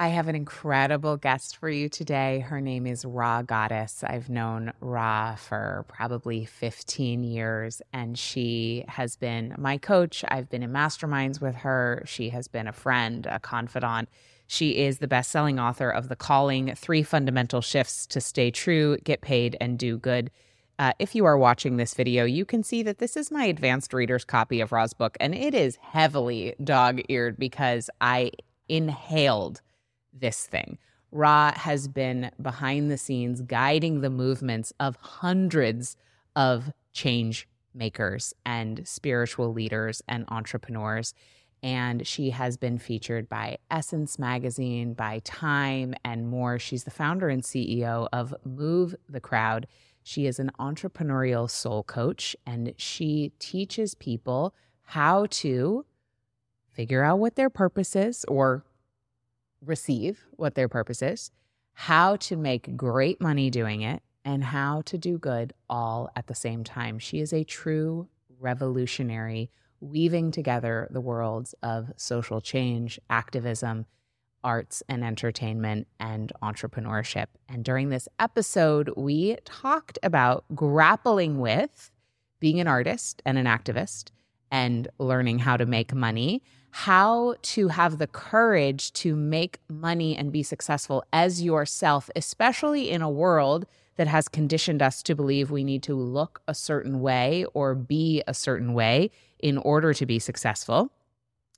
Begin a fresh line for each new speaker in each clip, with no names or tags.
I have an incredible guest for you today. Her name is Rha Goddess. I've known Rha for probably 15 years, and she has been my coach. I've been in masterminds with her. She has been a friend, a confidant. She is the best selling author of The Calling Three Fundamental Shifts to Stay True, Get Paid, and Do Good. Uh, if you are watching this video, you can see that this is my advanced reader's copy of Rha's book, and it is heavily dog eared because I inhaled this thing. Rha has been behind the scenes guiding the movements of hundreds of change makers and spiritual leaders and entrepreneurs. And she has been featured by Essence Magazine, by Time, and more. She's the founder and CEO of Move the Crowd. She is an entrepreneurial soul coach, and she teaches people how to figure out what their purpose is or receive what their purpose is, how to make great money doing it, and how to do good all at the same time. She is a true revolutionary, weaving together the worlds of social change, activism, arts and entertainment, and entrepreneurship. And during this episode, we talked about grappling with being an artist and an activist and learning how to make money how to have the courage to make money and be successful as yourself, especially in a world that has conditioned us to believe we need to look a certain way or be a certain way in order to be successful.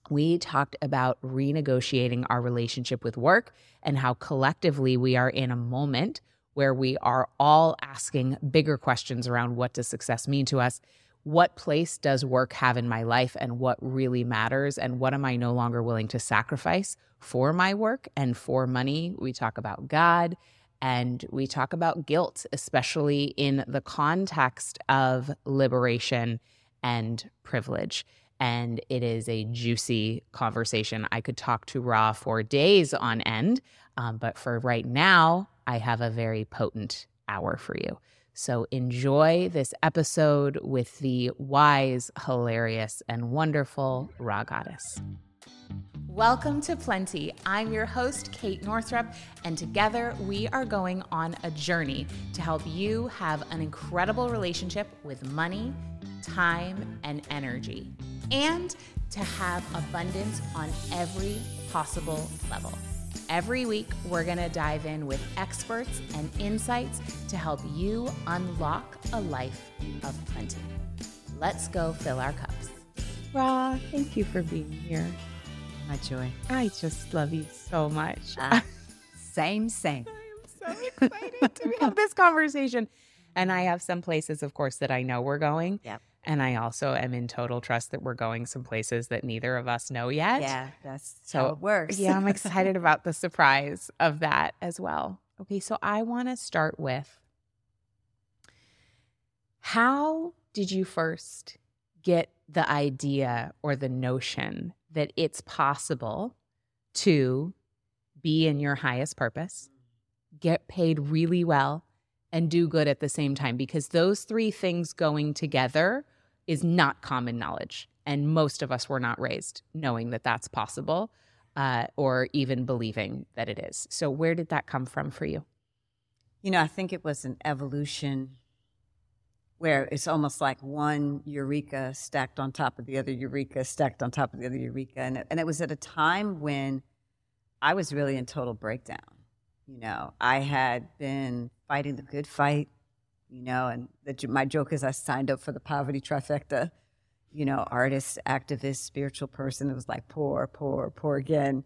We talked about renegotiating our relationship with work and how collectively we are in a moment where we are all asking bigger questions around what does success mean to us what place does work have in my life and what really matters and what am I no longer willing to sacrifice for my work and for money. We talk about God and we talk about guilt, especially in the context of liberation and privilege. And it is a juicy conversation. I could talk to Rha for days on end, um, but for right now, I have a very potent hour for you. So enjoy this episode with the wise, hilarious, and wonderful Rha Goddess. Welcome to Plenty. I'm your host, Kate Northrup, and together we are going on a journey to help you have an incredible relationship with money, time, and energy, and to have abundance on every possible level. Every week, we're going to dive in with experts and insights to help you unlock a life of plenty. Let's go fill our cups. Rha, thank you for being here.
My joy.
I just love you so much.
Uh, same, same.
I'm so excited to have this conversation. And I have some places, of course, that I know we're going.
Yep.
And I also am in total trust that we're going some places that neither of us know yet.
Yeah, that's so, how it works.
yeah, I'm excited about the surprise of that as well. Okay, so I want to start with how did you first get the idea or the notion that it's possible to be in your highest purpose, get paid really well, and do good at the same time because those three things going together is not common knowledge. And most of us were not raised knowing that that's possible uh, or even believing that it is. So, where did that come from for you?
You know, I think it was an evolution where it's almost like one eureka stacked on top of the other eureka, stacked on top of the other eureka. And and it was at a time when I was really in total breakdown. You know, I had been fighting the good fight, you know, and the, my joke is I signed up for the poverty trifecta, you know, artist, activist, spiritual person. It was like poor, poor, poor again.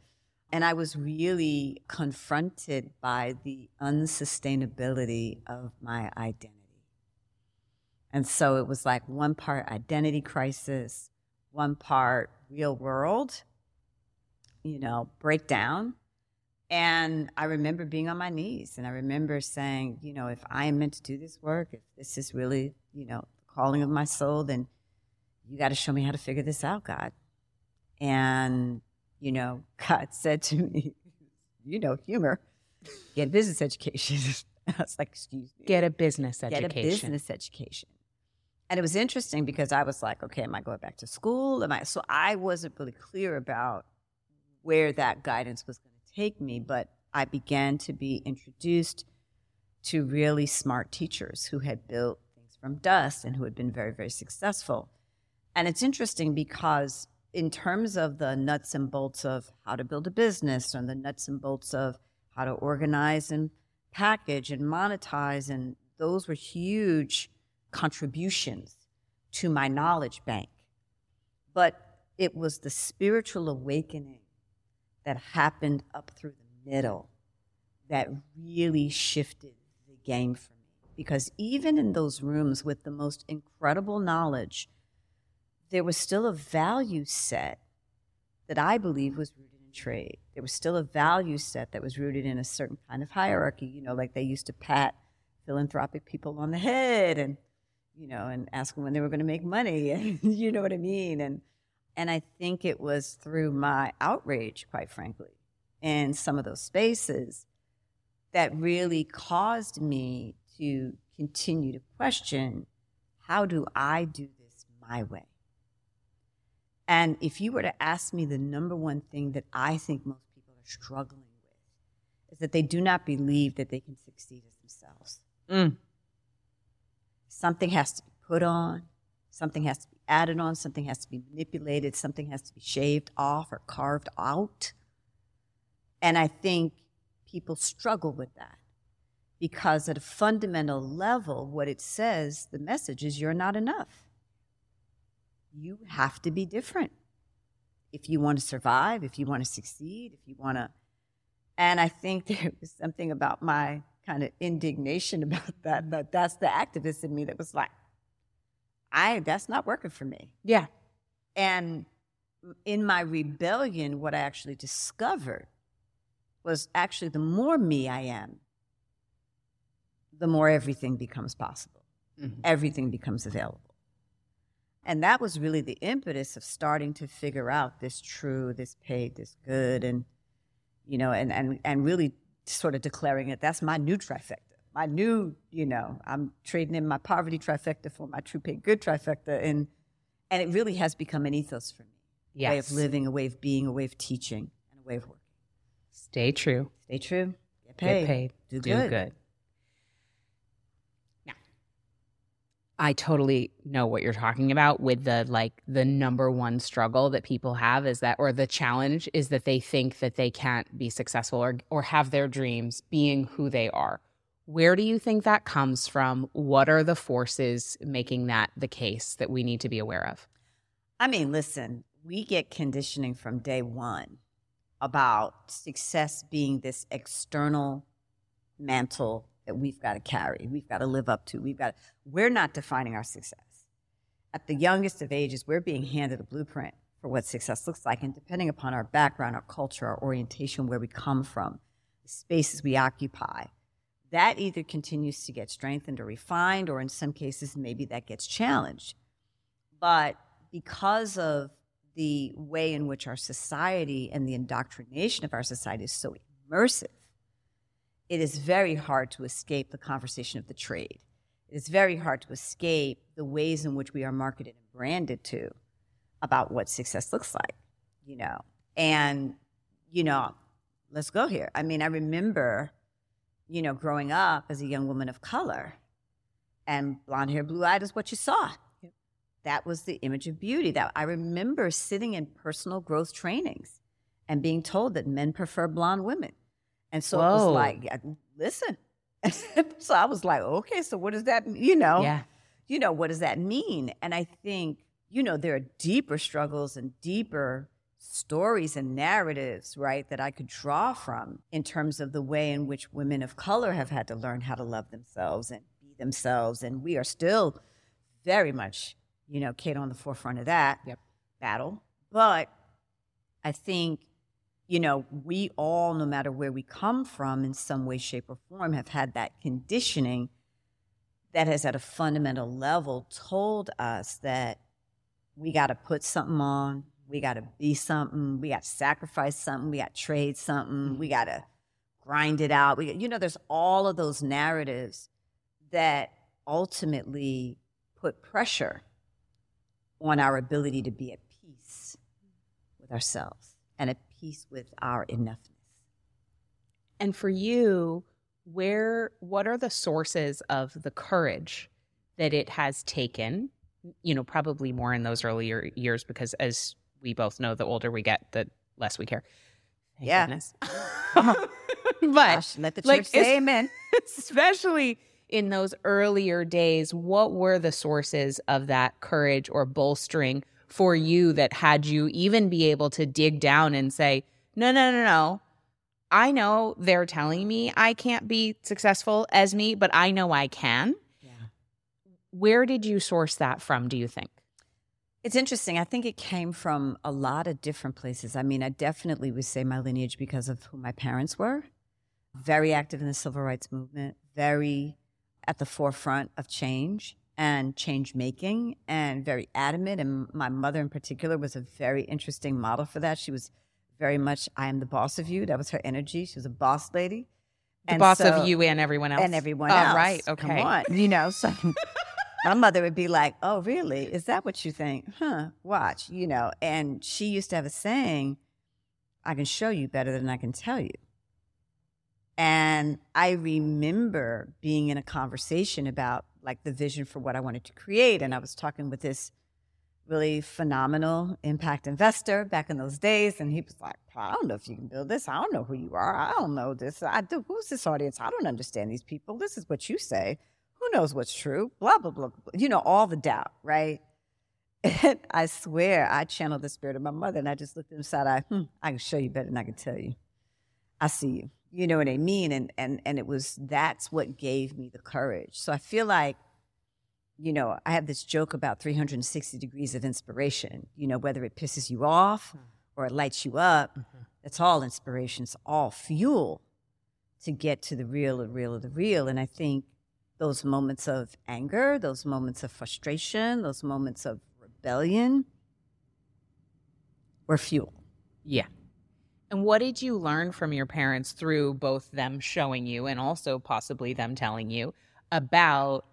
And I was really confronted by the unsustainability of my identity. And so it was like one part identity crisis, one part real world, you know, breakdown. And I remember being on my knees and I remember saying, you know, if I am meant to do this work, if this is really, you know, the calling of my soul, then you got to show me how to figure this out, God. And, you know, God said to me, you know, humor, get a business education. I was like, excuse me.
Get a business education.
Get a business education. And it was interesting because I was like, okay, am I going back to school? Am I? So I wasn't really clear about where that guidance was going to take me, but I began to be introduced to really smart teachers who had built things from dust and who had been very, very successful. And it's interesting because, in terms of the nuts and bolts of how to build a business and the nuts and bolts of how to organize and package and monetize, and those were huge contributions to my knowledge bank. But it was the spiritual awakening that happened up through the middle that really shifted the game for me. Because even in those rooms with the most incredible knowledge, there was still a value set that I believe was rooted in trade. There was still a value set that was rooted in a certain kind of hierarchy, you know, like they used to pat philanthropic people on the head and, you know, and ask them when they were going to make money. And you know what I mean? And, and I think it was through my outrage, quite frankly, in some of those spaces that really caused me to continue to question how do I do this my way? And if you were to ask me the number one thing that I think most people are struggling with is that they do not believe that they can succeed as themselves.
Mm.
Something has to be put on, something has to be added on, something has to be manipulated, something has to be shaved off or carved out. And I think people struggle with that because, at a fundamental level, what it says, the message is you're not enough. You have to be different if you want to survive, if you want to succeed, if you want to. And I think there was something about my kind of indignation about that, but that's the activist in me that was like, I that's not working for me.
Yeah.
And in my rebellion, what I actually discovered was actually the more me I am, the more everything becomes possible.
Mhm.
Everything becomes available. And that was really the impetus of starting to figure out this true, this paid, this good, and you know, and and and really sort of declaring it. That's my new trifecta. My new, you know, I'm trading in my poverty trifecta for my true paid good trifecta, and and it really has become an ethos for me. A way of living, a way of being, a way of teaching, and a way of working.
Stay true.
Stay true. Get paid.
Get paid.
Do
do
good.
good. Now, I totally know what you're talking about with the like the number one struggle that people have is that or the challenge is that they think that they can't be successful or or have their dreams being who they are. Where do you think that comes from? What are the forces making that the case that we need to be aware of?
I mean, listen, we get conditioning from day one about success being this external mantle that we've got to carry, we've got to live up to. We've got we're not defining our success. At the youngest of ages, we're being handed a blueprint for what success looks like, and depending upon our background, our culture, our orientation, where we come from, the spaces we occupy, that either continues to get strengthened or refined, or in some cases, maybe that gets challenged. But because of the way in which our society and the indoctrination of our society is so immersive, it is very hard to escape the conversation of the trade. It is very hard to escape the ways in which we are marketed and branded to about what success looks like, you know. And, you know, let's go here. I mean, I remember, you know, growing up as a young woman of color and blonde hair, blue eyed is what you saw. That was the image of beauty that i remember sitting in personal growth trainings and being told that men prefer blonde women. And so it was like listen. So i was like okay so what does that you know
Yeah.
you know what does that mean? And i think you know there are deeper struggles and deeper stories and narratives right that i could draw from in terms of the way in which women of color have had to learn how to love themselves and be themselves and we are still very much you know kate on the forefront of that
Yep.
battle but i think you know we all no matter where we come from in some way shape or form have had that conditioning that has at a fundamental level told us that we got to put something on we got to be something we got to sacrifice something we got to trade something we mm-hmm. got to grind it out we, you know there's all of those narratives that ultimately put pressure on our ability to be at peace with ourselves and at peace with our enoughness
And for you, where what are the sources of the courage that it has taken? You know, probably more in those earlier years because as we both know, the older we get, the less we care. Thank
Yeah.
goodness.
but
but
let the church
like,
say amen.
especially in those earlier days, what were the sources of that courage or bolstering for you that had you even be able to dig down and say, no, no, no, no. I know they're telling me I can't be successful as me, but I know I can.
Yeah.
Where did you source that from, do you think?
It's interesting. I think it came from a lot of different places. I mean, I definitely would say my lineage because of who my parents were. Very active in the civil rights movement, very at the forefront of change and change making, and very adamant. And my mother, in particular, was a very interesting model for that. She was very much, I am the boss of you. That was her energy. She was a boss lady.
The
And
boss
so-
of you and everyone else.
and everyone
oh,
else.
right.
Come
Okay.
on, you know. So my mother would be like, "Oh, really? Is that what you think? Huh? Watch, you know." And she used to have a saying, "I can show you better than I can tell you." And I remember being in a conversation about like the vision for what I wanted to create, and I was talking with this really phenomenal impact investor back in those days. And he was like, I don't know if you can build this. I don't know who you are. I don't know this. I do. Who's this audience? I don't understand these people. This is what you say. Who knows what's true? Blah, blah, blah. blah. You know, all the doubt, right? And I swear I channeled the spirit of my mother and I just looked at him and said, I, hmm, I can show you better than I can tell you. I see you. You know what I mean? And, and, and it was, that's what gave me the courage. So I feel like you know, I have this joke about 360 degrees of inspiration. You know, whether it pisses you off or it lights you up, it's all inspiration. It's all fuel to get to the real, the real of the real. And I think those moments of anger, those moments of frustration, those moments of rebellion were fuel.
Yeah. And what did you learn from your parents through both them showing you and also possibly them telling you about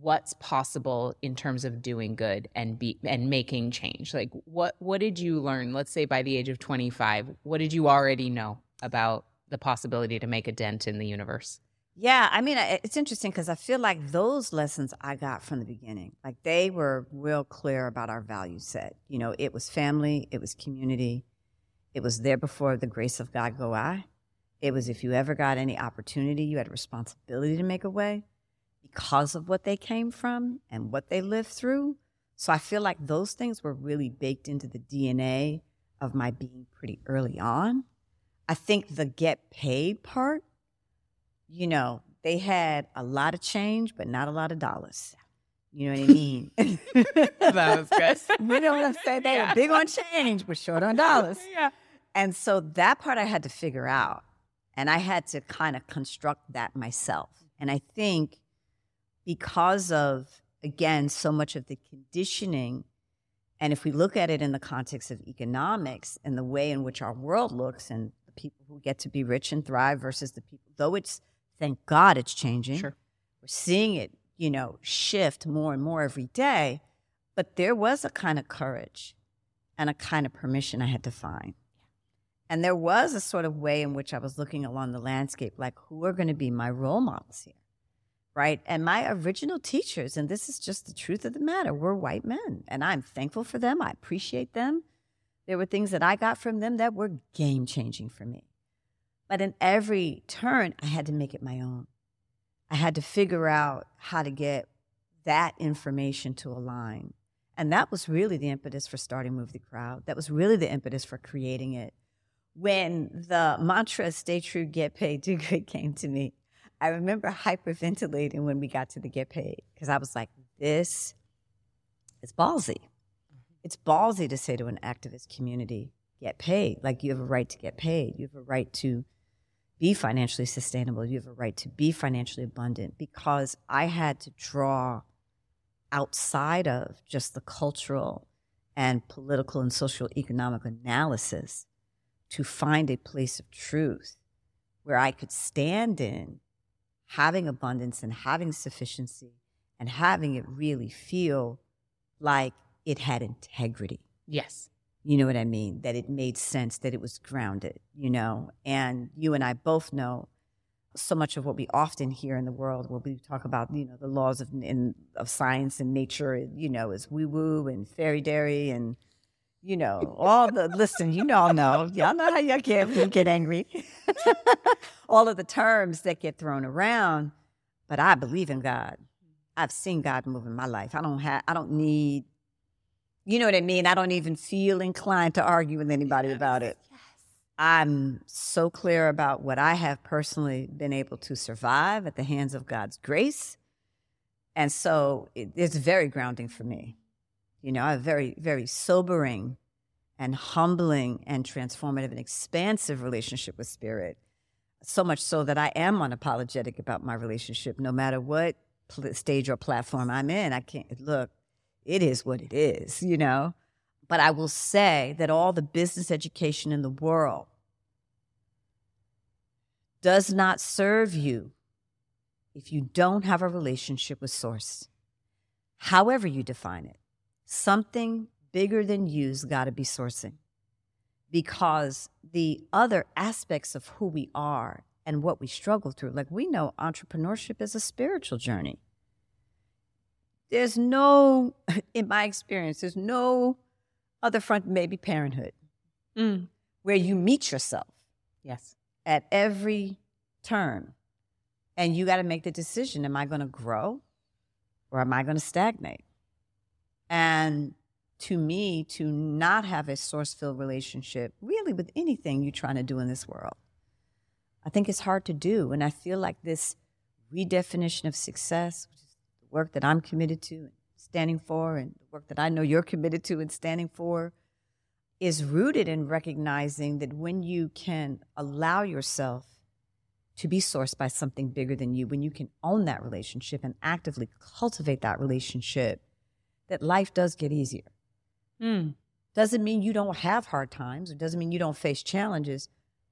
what's possible in terms of doing good and be and making change? Like what what did you learn, let's say by the age of 25, what did you already know about the possibility to make a dent in the universe?
Yeah, I mean, it's interesting because I feel like those lessons I got from the beginning, like they were real clear about our value set. You know, it was family, it was community, it was there before the grace of God go I. It was if you ever got any opportunity, you had a responsibility to make a way because of what they came from and what they lived through. So I feel like those things were really baked into the DNA of my being pretty early on. I think the get paid part you know, they had a lot of change, but not a lot of dollars. You know what I mean?
That was good.
you know what I'm saying? They
Yeah.
were big on change, but short on dollars.
yeah.
And so that part I had to figure out. And I had to kind of construct that myself. And I think because of, again, so much of the conditioning, and if we look at it in the context of economics and the way in which our world looks and the people who get to be rich and thrive versus the people, though it's, thank God it's changing.
Sure.
We're seeing it, you know, shift more and more every day. But there was a kind of courage and a kind of permission I had to find. And there was a sort of way in which I was looking along the landscape, like who are going to be my role models here? Right. And my original teachers, and this is just the truth of the matter, were white men. And I'm thankful for them. I appreciate them. There were things that I got from them that were game changing for me. But in every turn, I had to make it my own. I had to figure out how to get that information to align. And that was really the impetus for starting Move the Crowd. That was really the impetus for creating it. When the mantra stay true, get paid, do good came to me, I remember hyperventilating when we got to the get paid because I was like, this is ballsy. Mm-hmm. It's ballsy to say to an activist community, get paid. Like you have a right to get paid. You have a right to be financially sustainable. You have a right to be financially abundant because I had to draw outside of just the cultural and political and social economic analysis to find a place of truth where I could stand in having abundance and having sufficiency and having it really feel like it had integrity.
Yes.
You know what I mean? That it made sense, that it was grounded, you know? And you and I both know so much of what we often hear in the world where we talk about, you know, the laws of, in, of science and nature, you know, is woo woo and fairy dairy and, you know, all the, listen, you all know, y'all know how y'all get, get angry. all of the terms that get thrown around, but I believe in God. I've seen God move in my life. I don't have, I don't need, you know what I mean? I don't even feel inclined to argue with anybody about it. Yes. I'm so clear about what I have personally been able to survive at the hands of God's grace. And so it, it's very grounding for me. You know, I have very, very sobering and humbling and transformative and expansive relationship with spirit. So much so that I am unapologetic about my relationship, no matter what pl- stage or platform I'm in. I can't look, it is what it is, you know? But I will say that all the business education in the world does not serve you if you don't have a relationship with Source. However, you define it, something bigger than you's got to be sourcing because the other aspects of who we are and what we struggle through, like we know entrepreneurship is a spiritual journey. There's no, in my experience, there's no other front, maybe parenthood, mm. where you meet yourself.
Yes.
At every turn. And you got to make the decision am I going to grow or am I going to stagnate? And to me, to not have a source filled relationship, really with anything you're trying to do in this world, I think it's hard to do. And I feel like this redefinition of success, which work that I'm committed to and standing for, and the work that I know you're committed to and standing for, is rooted in recognizing that when you can allow yourself to be sourced by something bigger than you, when you can own that relationship and actively cultivate that relationship, that life does get easier. Mm. Doesn't mean you don't have hard times, it doesn't mean you don't face challenges,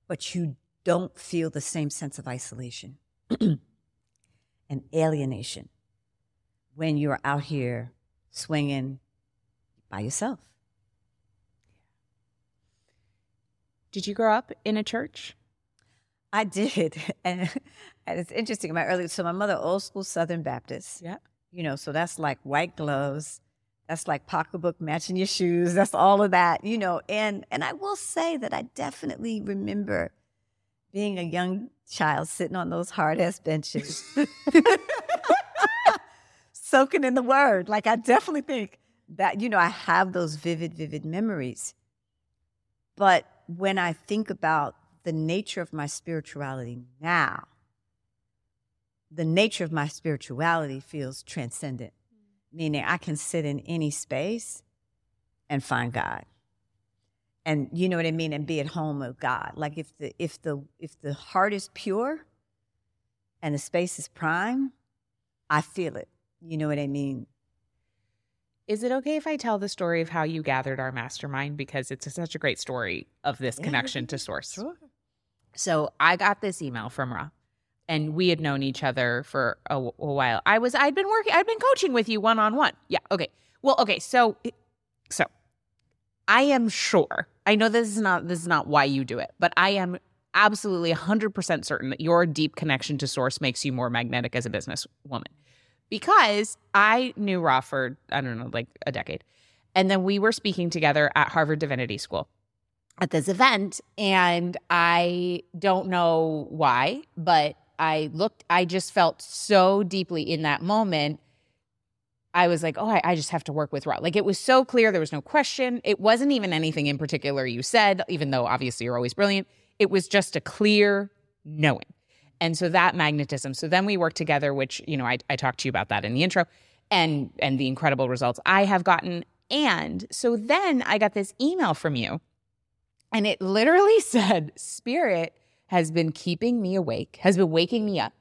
but you don't feel the same sense of isolation and alienation when you're out here swinging by yourself.
Did you grow up in a church?
I did, and, and it's interesting. My early, so my mother, old school Southern Baptist.
Yeah,
you know, so that's like white gloves, that's like pocketbook matching your shoes. That's all of that, you know. And and I will say that I definitely remember being a young child sitting on those hard ass benches, soaking in the word. Like I definitely think that you know I have those vivid, vivid memories. But when I think about the nature of my spirituality now, the nature of my spirituality feels transcendent, meaning I can sit in any space and find God. And you know what I mean, and be at home with God. Like if the if the if the heart is pure and the space is prime, I feel it. You know what I mean?
Is it okay if I tell the story of how you gathered our mastermind? Because it's a, such a great story of this yeah, connection to source. Sure. So I got this email from Rha, and we had known each other for a, a while. I was I'd been working I'd been coaching with you one on one. Yeah. Okay. Well. Okay. So so I am sure. I know this is not this is not why you do it, but I am absolutely 100% certain that your deep connection to source makes you more magnetic as a business woman. Because I knew Rha for, I don't know, like a decade. And then we were speaking together at Harvard Divinity School at this event and I don't know why, but I looked, I just felt so deeply in that moment. I was like, oh, I, I just have to work with Rha. Like it was so clear. There was no question. It wasn't even anything in particular you said, even though obviously you're always brilliant. It was just a clear knowing. And so that magnetism. So then we worked together, which, you know, I, I talked to you about that in the intro and and the incredible results I have gotten. And so then I got this email from you and it literally said, Spirit has been keeping me awake, has been waking me up.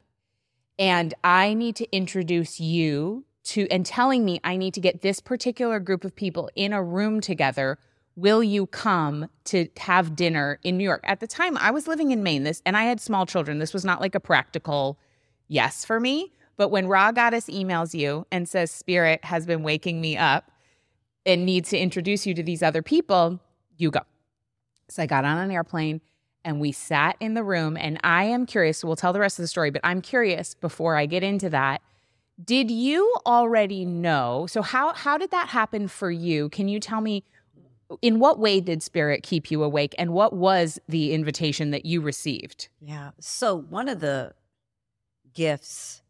And I need to introduce you to, and telling me I need to get this particular group of people in a room together. Will you come to have dinner in New York? At the time, I was living in Maine, this, and I had small children. This was not like a practical yes for me. But when Rha Goddess emails you and says, Spirit has been waking me up and needs to introduce you to these other people, You go. So I got on an airplane and we sat in the room. And I am curious, we'll tell the rest of the story, but I'm curious before I get into that. Did you already know? So how how did that happen for you? Can you tell me in what way did spirit keep you awake and what was the invitation that you received?
Yeah. So one of the gifts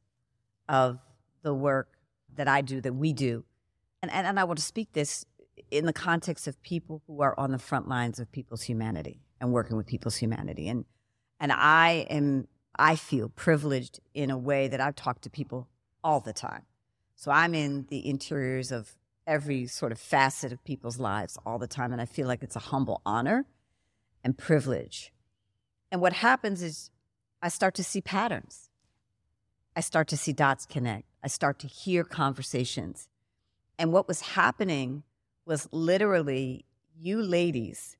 of the work that I do, that we do, and, and, and I want to speak this in the context of people who are on the front lines of people's humanity and working with people's humanity. And and I am I feel privileged in a way that I've talked to people all the time. So I'm in the interiors of every sort of facet of people's lives all the time. And I feel like it's a humble honor and privilege. And what happens is I start to see patterns. I start to see dots connect. I start to hear conversations. And what was happening was literally you ladies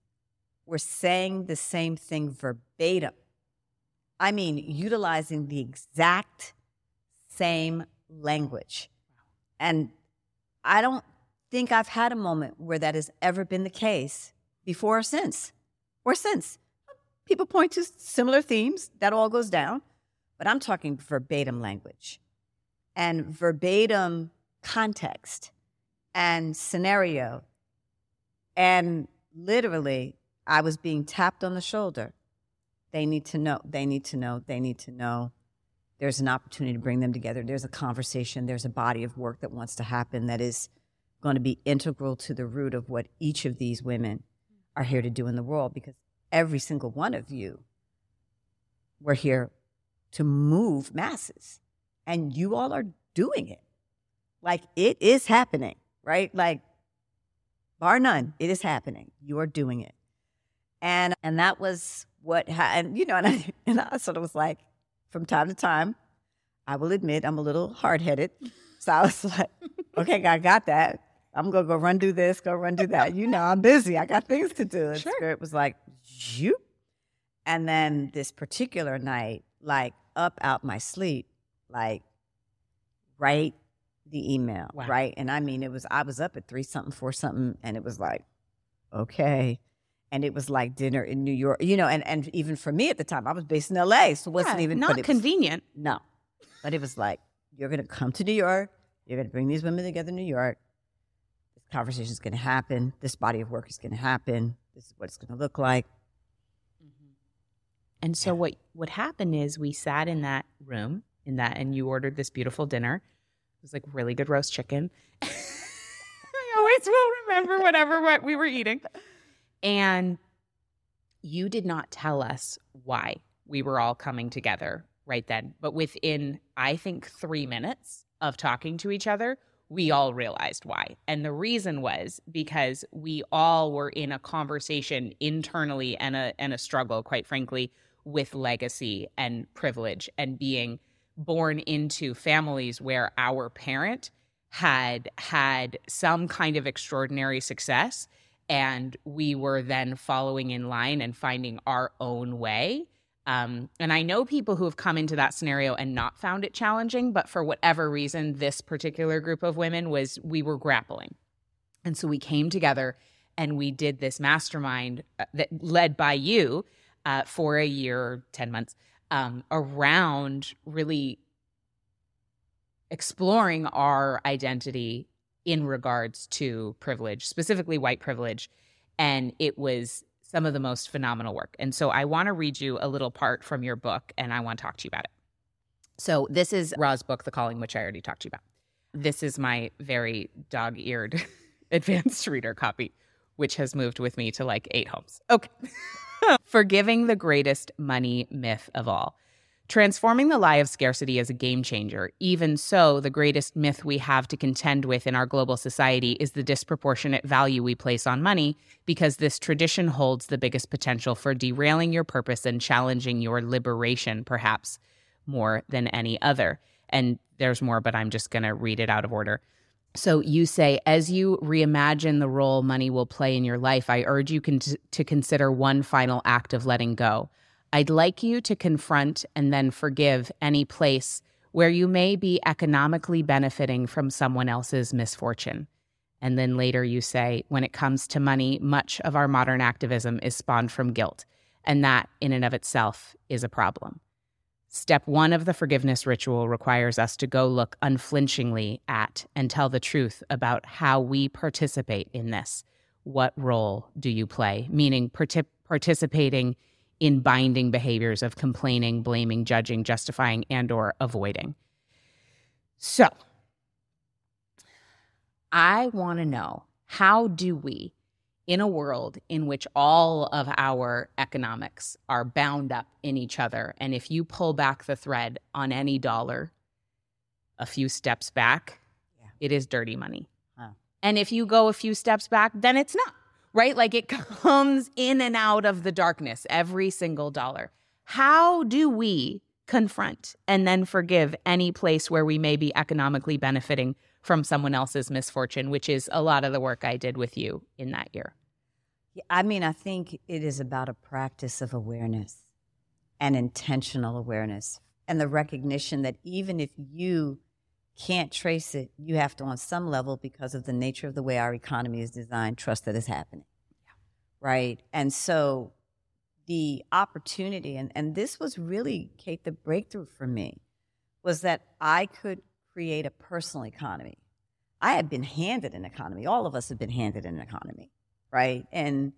were saying the same thing verbatim. I mean, utilizing the exact same language. And I don't think I've had a moment where that has ever been the case before or since, or since. People point to similar themes, that all goes down, but I'm talking verbatim language and verbatim context and scenario. And literally, I was being tapped on the shoulder. They need to know, they need to know, they need to know. There's an opportunity to bring them together. There's a conversation, there's a body of work that wants to happen that is going to be integral to the root of what each of these women are here to do in the world because every single one of you were here to move masses and you all are doing it. Like it is happening right? Like bar none it is happening. You are doing it. And and that was what ha- and you know and I, and I sort of was like from time to time i will admit i'm a little hard-headed. So i was like okay i got that I'm gonna go run do this, go run do that. You know, I'm busy. I got things to do. And sure. Spirit was like, you. And then this particular night, like up out my sleep, like write the email, wow. right? And I mean, it was I was up at three something, four something, and it was like, okay. And it was like dinner in New York, you know, and, and even for me at the time, I was based in LA, so it wasn't yeah, even
not convenient.
Was, no. But it was like, you're gonna come to New York, you're gonna bring these women together in New York, conversation is going to happen. This body of work is going to happen. This is what it's going to look like.
Mm-hmm. And so yeah. what what happened is we sat in that room in that, and you ordered this beautiful dinner. It was like really good roast chicken. I always will remember whatever what we were eating. And you did not tell us why we were all coming together right then. But within, I think, three minutes of talking to each other, we all realized why. And the reason was because we all were in a conversation internally and a and a struggle, quite frankly, with legacy and privilege and being born into families where our parent had had some kind of extraordinary success and we were then following in line and finding our own way um, and I know people who have come into that scenario and not found it challenging, but for whatever reason, this particular group of women was, we were grappling. And so we came together and we did this mastermind uh, that led by you uh, for a year, 10 months, um, around really exploring our identity in regards to privilege, specifically white privilege. And it was some of the most phenomenal work. And so I want to read you a little part from your book and I want to talk to you about it. So this is Rha's book, The Calling, which I already talked to you about. This is my very dog eared advanced reader copy, which has moved with me to like eight homes. Okay. Forgiving the greatest money myth of all. Transforming the lie of scarcity is a game changer. Even so, the greatest myth we have to contend with in our global society is the disproportionate value we place on money, because this tradition holds the biggest potential for derailing your purpose and challenging your liberation, perhaps more than any other. And there's more, but I'm just going to read it out of order. So you say, as you reimagine the role money will play in your life, I urge you con- to consider one final act of letting go I'd like you to confront and then forgive any place where you may be economically benefiting from someone else's misfortune. And then later you say, when it comes to money, much of our modern activism is spawned from guilt. And that, in and of itself, is a problem. Step one of the forgiveness ritual requires us to go look unflinchingly at and tell the truth about how we participate in this. What role do you play? Meaning, partic- participating in binding behaviors of complaining, blaming, judging, justifying, and or avoiding. So, I want to know how do we in a world in which all of our economics are bound up in each other and if you pull back the thread on any dollar a few steps back yeah. it is dirty money huh. and if you go a few steps back then it's not right like it comes in and out of the darkness every single dollar how do we confront and then forgive any place where we may be economically benefiting from someone else's misfortune, which is a lot of the work I did with you in that year.
I mean, I think it is about a practice of awareness and intentional awareness and the recognition that even if you can't trace it, you have to, on some level, because of the nature of the way our economy is designed, trust that it's happening. Yeah. Right. And so the opportunity, and, and this was really, Kate, the breakthrough for me, was that I could create a personal economy. I had been handed an economy. All of us have been handed an economy, right? And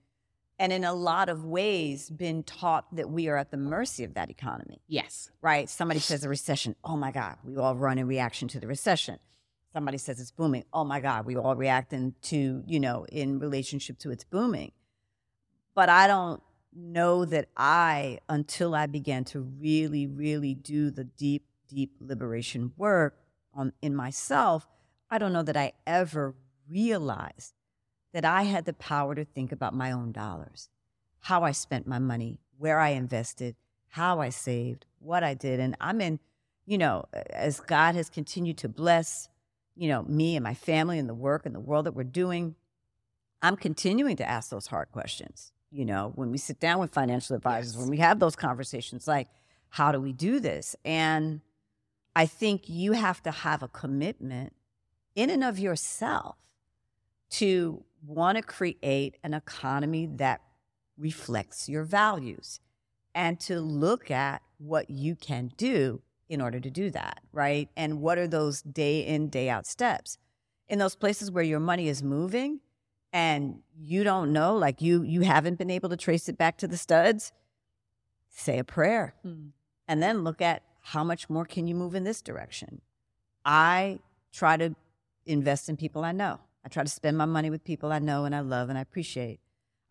and in a lot of ways been taught that we are at the mercy of that economy.
Yes.
Right? Somebody says a recession. Oh my God, we all run in reaction to the recession. Somebody says it's booming. Oh my God, we all react into, you know, in relationship to its booming. But I don't know that I, until I began to really, really do the deep, deep liberation work, on, in myself, I don't know that I ever realized that I had the power to think about my own dollars, how I spent my money, where I invested, how I saved, what I did. And I'm in, you know, as God has continued to bless, you know, me and my family and the work and the world that we're doing, I'm continuing to ask those hard questions. You know, when we sit down with financial advisors, yes. when we have those conversations, like, how do we do this? And I think you have to have a commitment in and of yourself to want to create an economy that reflects your values and to look at what you can do in order to do that, right? And what are those day in, day out steps? In those places where your money is moving and you don't know, like you you haven't been able to trace it back to the studs, say a prayer. Hmm. And then look at how much more can you move in this direction? I try to invest in people I know. I try to spend my money with people I know and I love and I appreciate.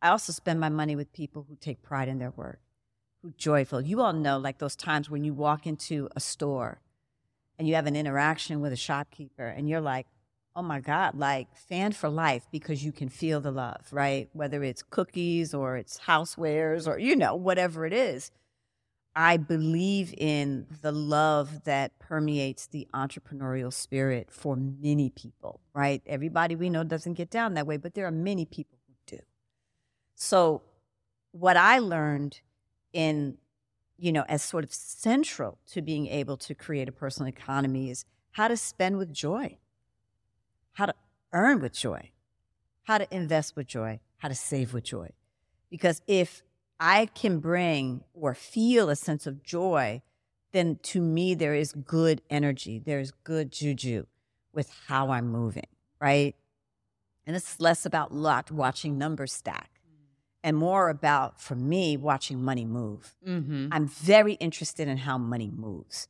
I also spend my money with people who take pride in their work, who joyful. You all know like those times when you walk into a store and you have an interaction with a shopkeeper and you're like, oh my God, like fan for life because you can feel the love, right? Whether it's cookies or it's housewares or, you know, whatever it is. I believe in the love that permeates the entrepreneurial spirit for many people, right? Everybody we know doesn't get down that way, but there are many people who do. So, what I learned in, you know, as sort of central to being able to create a personal economy is how to spend with joy, how to earn with joy, how to invest with joy, how to save with joy. Because if I can bring or feel a sense of joy, then to me, there is good energy. There's good juju with how I'm moving, right? And it's less about lot watching numbers stack and more about, for me, watching money move. Mm-hmm. I'm very interested in how money moves,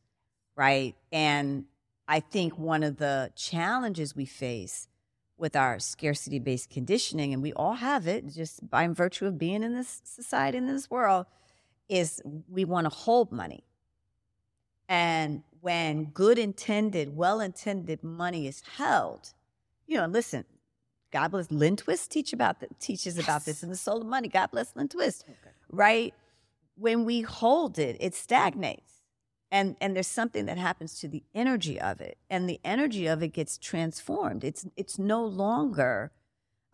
right? And I think one of the challenges we face with our scarcity based conditioning, and we all have it just by virtue of being in this society, in this world, is we want to hold money. And when good intended, well intended money is held, you know, listen, God bless Lynn Twist teach about the, teaches yes. about this in the soul of money. God bless Lynn Twist. Okay. Right? When we hold it, it stagnates and and there's something that happens to the energy of it and the energy of it gets transformed. It's it's no longer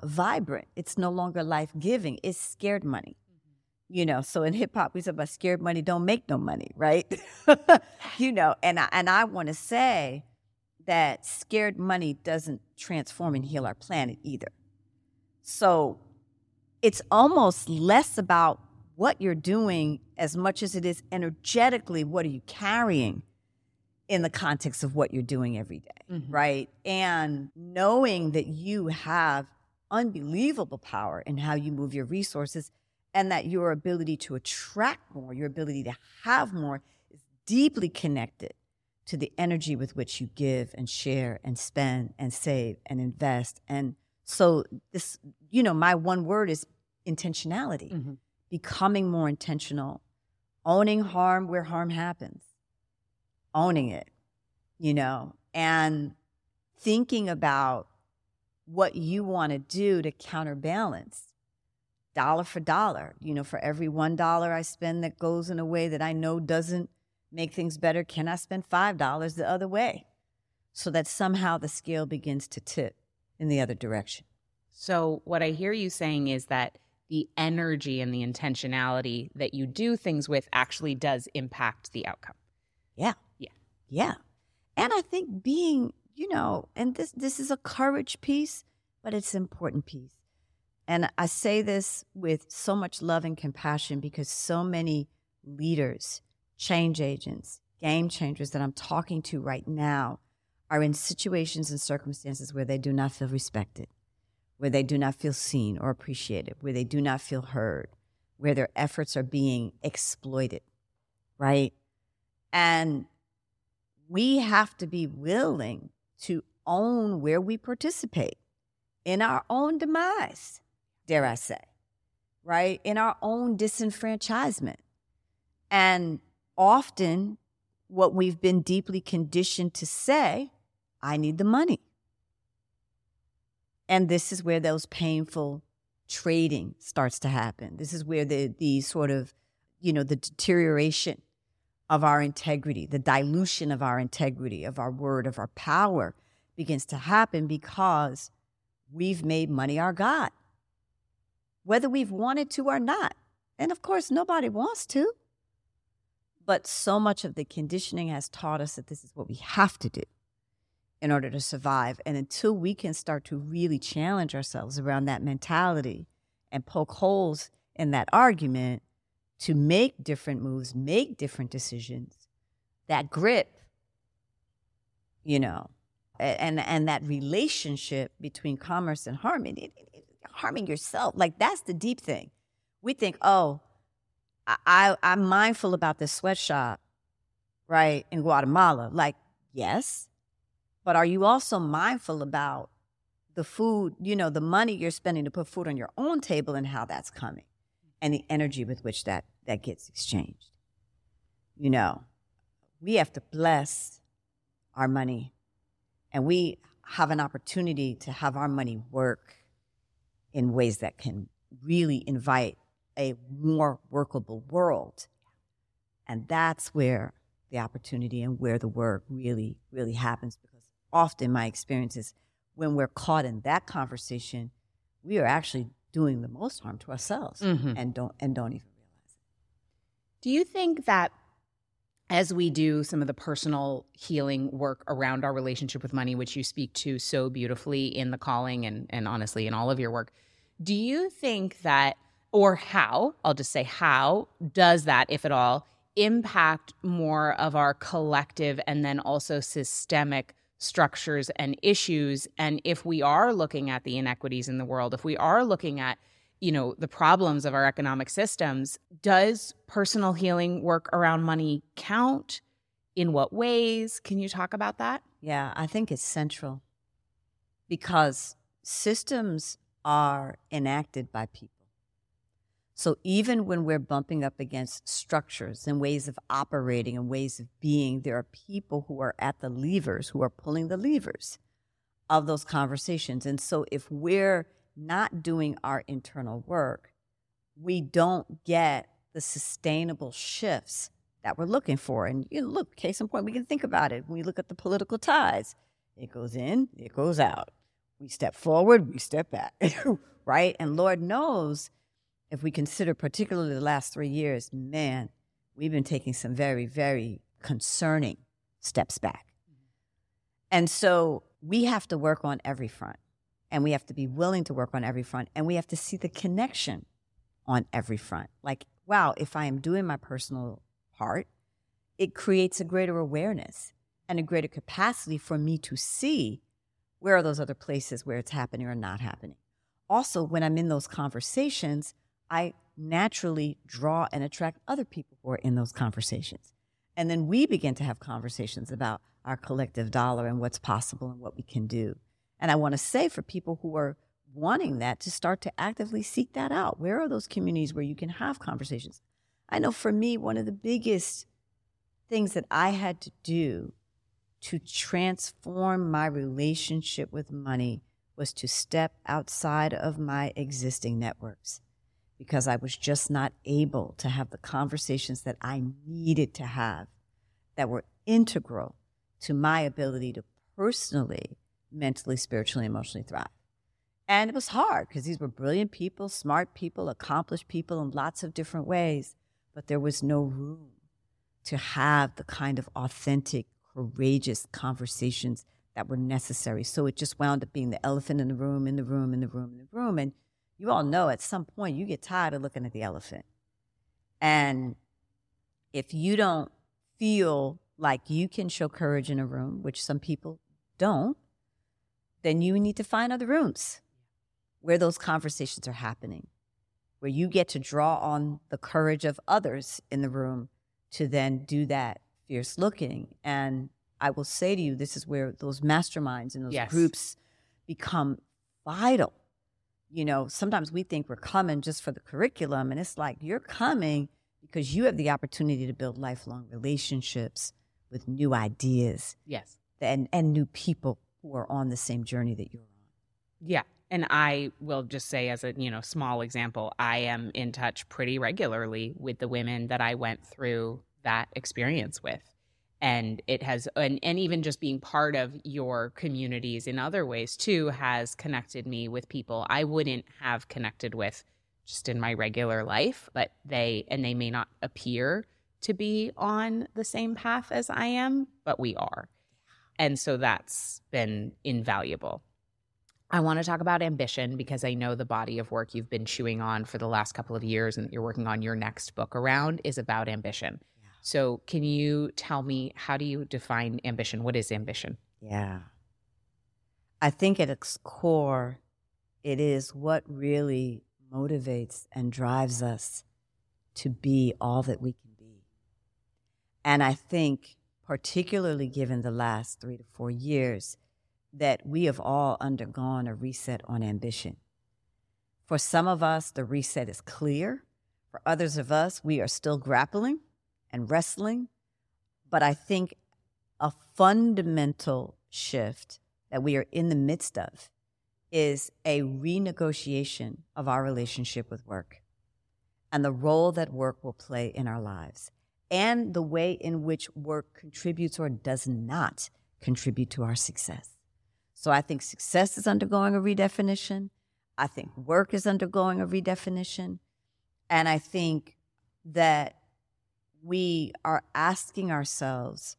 vibrant. It's no longer life-giving. It's scared money. Mm-hmm. you know so in hip hop we say about scared money don't make no money right? You know and I, and I want to say that scared money doesn't transform and heal our planet either. So it's almost less about what you're doing as much as it is energetically what are you carrying in the context of what you're doing every day,
Mhm.
right? And knowing that you have unbelievable power in how you move your resources and that your ability to attract more, your ability to have more is deeply connected to the energy with which you give and share and spend and save and invest. And so this, you know, my one word is intentionality
Mhm.
Becoming more intentional, owning harm where harm happens, owning it, you know, and thinking about what you want to do to counterbalance dollar for dollar. You know, for every one dollar I spend that goes in a way that I know doesn't make things better, can I spend five dollars the other way? So that somehow the scale begins to tip in the other direction.
So, what I hear you saying is that the energy and the intentionality that you do things with actually does impact the outcome.
Yeah.
Yeah.
Yeah. And I think being, you know, and this this is a courage piece, but it's an important piece. And I say this with so much love and compassion because so many leaders, change agents, game changers that I'm talking to right now are in situations and circumstances where they do not feel respected, where they do not feel seen or appreciated, where they do not feel heard, where their efforts are being exploited, right? And we have to be willing to own where we participate in our own demise, dare I say, right? In our own disenfranchisement. And often, what we've been deeply conditioned to say, I need the money. And this is where those painful trading starts to happen. This is where the the sort of, you know, the deterioration of our integrity, the dilution of our integrity, of our word, of our power begins to happen because we've made money our God, whether we've wanted to or not. And of course, nobody wants to. But so much of the conditioning has taught us that this is what we have to do in order to survive. And until we can start to really challenge ourselves around that mentality and poke holes in that argument to make different moves, make different decisions, that grip, you know, and and that relationship between commerce and harming, it- it- it- harming yourself, like that's the deep thing. We think, oh, I I'm mindful about this sweatshop, right in Guatemala. Like, yes, but are you also mindful about the food, you know, the money you're spending to put food on your own table and how that's coming and the energy with which that that gets exchanged. You know, we have to bless our money and we have an opportunity to have our money work in ways that can really invite a more workable world. And that's where the opportunity and where the work really, really happens. Because often my experience is when we're caught in that conversation, we are actually doing the most harm to ourselves
Mhm.
and don't and don't even realize it.
Do you think that as we do some of the personal healing work around our relationship with money, which you speak to so beautifully in the calling and, and honestly in all of your work, do you think that, or how, I'll just say how, does that, if at all, impact more of our collective and then also systemic structures and issues? And if we are looking at the inequities in the world, if we are looking at you know the problems of our economic systems does personal healing work around money count in what ways can you talk about that
Yeah, I think it's central because systems are enacted by people. So even when we're bumping up against structures and ways of operating and ways of being, there are people who are at the levers, who are pulling the levers of those conversations. And so if we're not doing our internal work, we don't get the sustainable shifts that we're looking for. And you know, look, case in point, we can think about it. When we look at the political ties, it goes in, it goes out. We step forward, we step back, right? And Lord knows, if we consider particularly the last three years, man, we've been taking some very, very concerning steps back. And so we have to work on every front and we have to be willing to work on every front and we have to see the connection on every front. Like, wow, if I am doing my personal part, it creates a greater awareness and a greater capacity for me to see where are those other places where it's happening or not happening. Also, when I'm in those conversations, I naturally draw and attract other people who are in those conversations. And then we begin to have conversations about our collective dollar and what's possible and what we can do. And I want to say for people who are wanting that to start to actively seek that out. Where are those communities where you can have conversations? I know for me, one of the biggest things that I had to do to transform my relationship with money was to step outside of my existing networks because I was just not able to have the conversations that I needed to have that were integral to my ability to personally, mentally, spiritually, emotionally thrive. And it was hard because these were brilliant people, smart people, accomplished people in lots of different ways, but there was no room to have the kind of authentic, courageous conversations that were necessary. So it just wound up being the elephant in the room, in the room, in the room, in the room. And you all know at some point you get tired of looking at the elephant. And if you don't feel like you can show courage in a room, which some people don't, then you need to find other rooms where those conversations are happening, where you get to draw on the courage of others in the room to then do that fierce looking. And I will say to you, this is where those masterminds and those yes. groups become vital. You know, sometimes we think we're coming just for the curriculum, and it's like you're coming because you have the opportunity to build lifelong relationships with new ideas.
Yes.
And and new people who are on the same journey that you're on.
Yeah. And I will just say as a, you know, small example, I am in touch pretty regularly with the women that I went through that experience with. And it has and, and even just being part of your communities in other ways too has connected me with people I wouldn't have connected with just in my regular life, but they and they may not appear to be on the same path as I am, but we are. And so that's been invaluable. I want to talk about ambition because I know the body of work you've been chewing on for the last couple of years and you're working on your next book around is about ambition. So, can you tell me how do you define ambition? What is ambition?
Yeah. I think at its core, it is what really motivates and drives us to be all that we can be. And I think, particularly given the last three to four years, that we have all undergone a reset on ambition. For some of us, the reset is clear. For others of us, we are still grappling and wrestling. But I think a fundamental shift that we are in the midst of is a renegotiation of our relationship with work and the role that work will play in our lives and the way in which work contributes or does not contribute to our success. So I think success is undergoing a redefinition. I think work is undergoing a redefinition. And I think that we are asking ourselves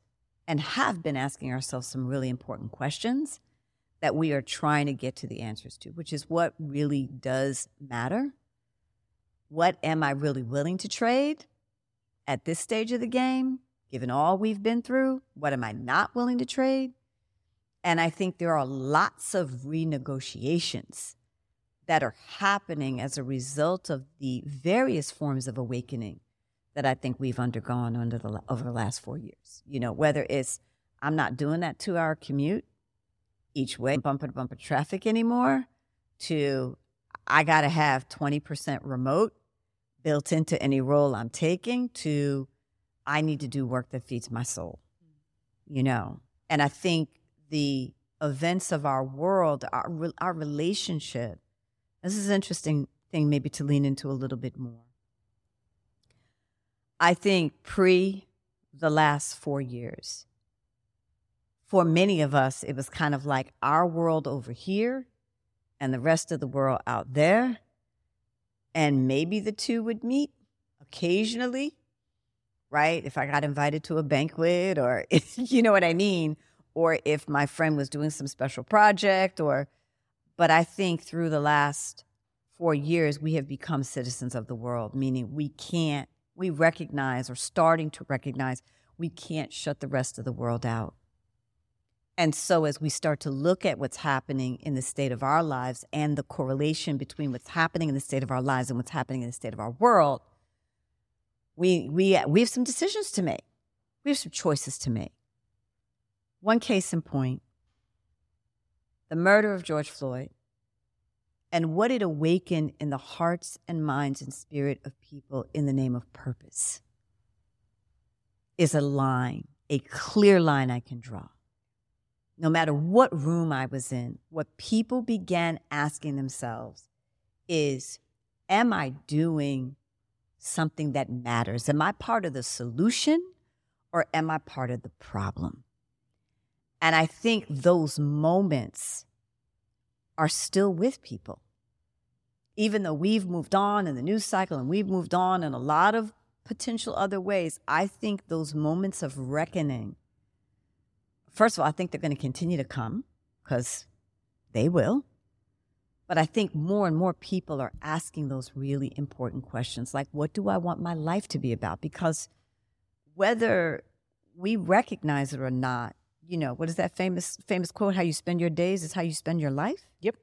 and have been asking ourselves some really important questions that we are trying to get to the answers to, which is what really does matter? What am I really willing to trade at this stage of the game, given all we've been through? What am I not willing to trade? And I think there are lots of renegotiations that are happening as a result of the various forms of awakening that I think we've undergone under the, over the last four years. You know, whether it's I'm not doing that two hour commute each way, bumper to bumper traffic anymore, to I got to have 20% remote built into any role I'm taking, to I need to do work that feeds my soul, you know. And I think the events of our world, our, our relationship. This is an interesting thing, maybe to lean into a little bit more. I think pre the last four years, for many of us, it was kind of like our world over here and the rest of the world out there. And maybe the two would meet occasionally, right? If I got invited to a banquet or, you know what I mean? or if my friend was doing some special project or but I think through the last 4 years we have become citizens of the world, meaning we can't we recognize or starting to recognize we can't shut the rest of the world out. And so, as we start to look at what's happening in the state of our lives and the correlation between what's happening in the state of our lives and what's happening in the state of our world, we, we, we have some decisions to make. We have some choices to make. One case in point the murder of George Floyd and what it awakened in the hearts and minds and spirit of people in the name of purpose is a line, a clear line I can draw no matter what room I was in, what people began asking themselves is Am I doing something that matters? Am I part of the solution or am I part of the problem? And I think those moments are still with people. Even though we've moved on in the news cycle and we've moved on in a lot of potential other ways, I think those moments of reckoning first of all, I think they're going to continue to come because they will. But I think more and more people are asking those really important questions like, what do I want my life to be about? Because whether we recognize it or not, you know, what is that famous famous quote? How you spend your days is how you spend your life.
Yep.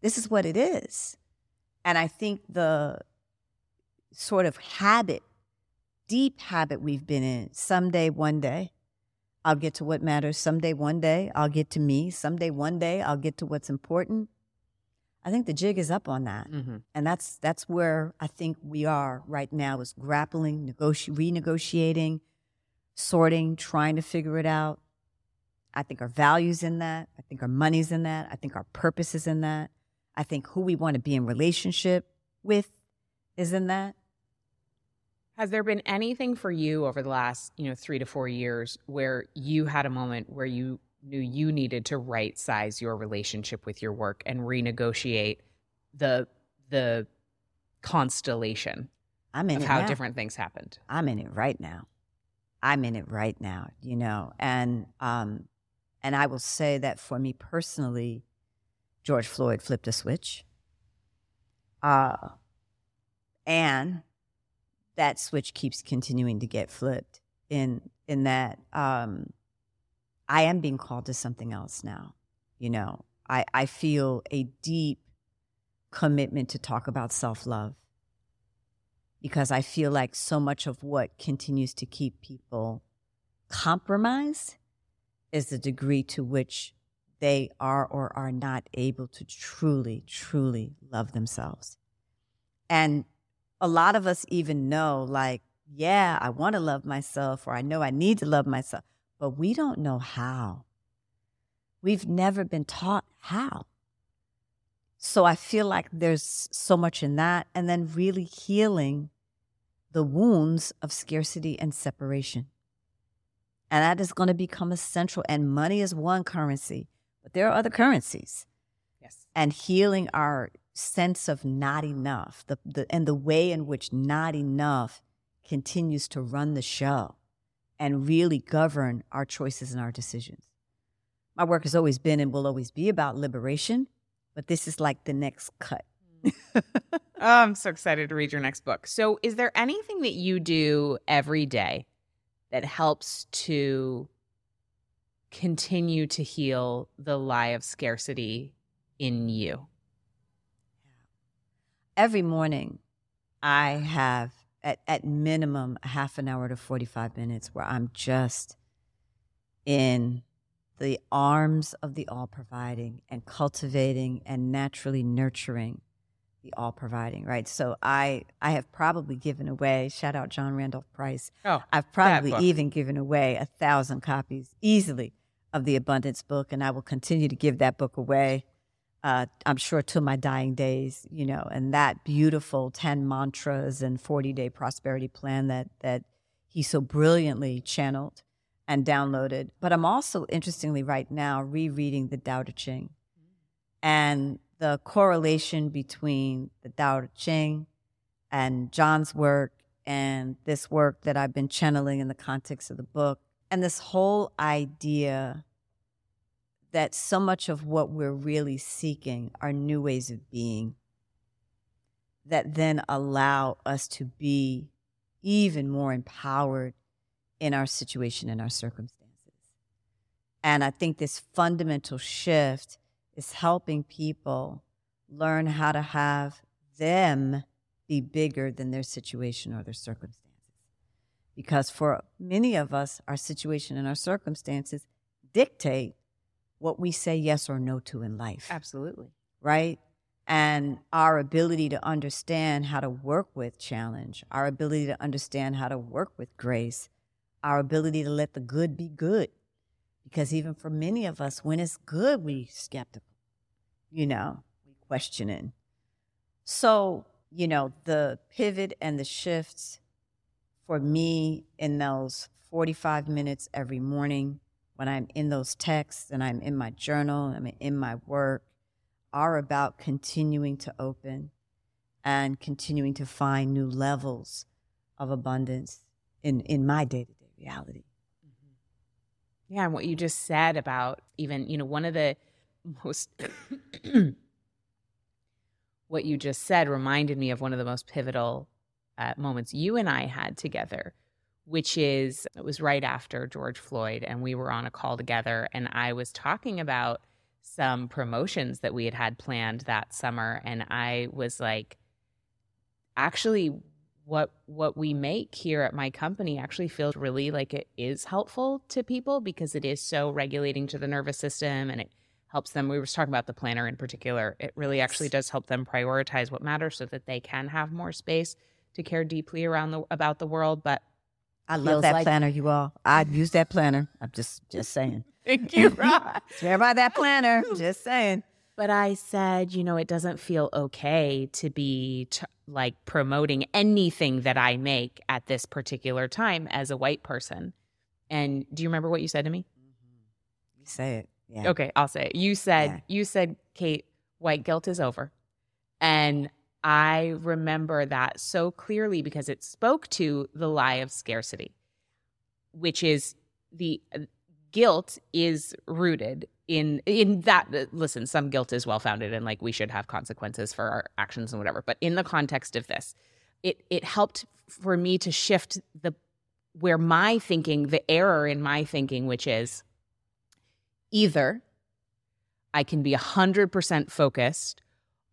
This is what it is. And I think the sort of habit, deep habit we've been in, someday, one day, I'll get to what matters. Someday, one day, I'll get to me. Someday, one day, I'll get to what's important. I think the jig is up on that, mm-hmm. and that's that's where I think we are right now is grappling, negoti- renegotiating, sorting, trying to figure it out. I think our values in that. I think our money's in that. I think our purpose is in that. I think who we want to be in relationship with is in that.
Has there been anything for you over the last, you know, three to four years where you had a moment where you knew you needed to right size your relationship with your work and renegotiate the the constellation
I'm in
of how now. different things happened?
I'm in it right now. I'm in it right now, you know, and um, and I will say that for me personally, George Floyd flipped a switch. Uh, and that switch keeps continuing to get flipped in in that um, I am being called to something else now. You know, I, I feel a deep commitment to talk about self love because I feel like so much of what continues to keep people compromised is the degree to which they are or are not able to truly, truly love themselves. And a lot of us even know, like, yeah, I want to love myself, or I know I need to love myself, but we don't know how. We've never been taught how. So I feel like there's so much in that. And then really healing the wounds of scarcity and separation. And that is going to become essential. And money is one currency, but there are other currencies.
Yes.
And healing our sense of not enough, the, the, and the way in which not enough continues to run the show and really govern our choices and our decisions. My work has always been and will always be about liberation, but this is like the next cut. Mm.
oh, I'm so excited to read your next book. So, is there anything that you do every day that helps to continue to heal the lie of scarcity in you?
every morning I have at, at minimum a half an hour to 45 minutes where I'm just in the arms of the all providing and cultivating and naturally nurturing the all providing, right? So I I have probably given away, shout out John Randolph Price.
Oh,
I've probably even given away a thousand copies easily of the abundance book, and I will continue to give that book away uh, I'm sure to my dying days, you know, and that beautiful 10 mantras and 40 day prosperity plan that, that he so brilliantly channeled and downloaded. But I'm also, interestingly, right now rereading the Tao Te Ching and the correlation between the Tao Te Ching and John's work and this work that I've been channeling in the context of the book And this whole idea that so much of what we're really seeking are new ways of being that then allow us to be even more empowered in our situation and our circumstances. And I think this fundamental shift is helping people learn how to have them be bigger than their situation or their circumstances. Because for many of us, our situation and our circumstances dictate what we say yes or no to in life.
Absolutely.
Right? And our ability to understand how to work with challenge, our ability to understand how to work with grace, our ability to let the good be good. Because even for many of us, when it's good, we skeptical, you know, we questioning. So, you know, the pivot and the shifts for me in those 45 minutes every morning when I'm in those texts and I'm in my journal, I'm in my work, are about continuing to open and continuing to find new levels of abundance in, in my day to day reality.
Mm-hmm. Yeah, and what you just said about even, you know, one of the most, what you just said reminded me of one of the most pivotal uh, moments you and I had together, which is it was right after George Floyd, and we were on a call together, and I was talking about some promotions that we had had planned that summer, and I was like, actually, what what we make here at my company actually feels really like it is helpful to people because it is so regulating to the nervous system and it helps them we were talking about the planner in particular it really actually does help them prioritize what matters so that they can have more space to care deeply around the about the world but
I love that like- planner, you all. I'd use that planner. I'm just just saying.
Thank you, Rob.
Swear by that planner. Just saying.
But I said, you know, it doesn't feel okay to be t- like promoting anything that I make at this particular time as a white person. And do you remember what you said to me?
You say it. Yeah.
Okay, I'll say it. You said, yeah. you said, Kate, white guilt is over. And I remember that so clearly because it spoke to the lie of scarcity, which is the uh, guilt is rooted in in that uh, listen some guilt is well founded and like we should have consequences for our actions and whatever but in the context of this it it helped for me to shift the where my thinking the error in my thinking which is either i can be 100% focused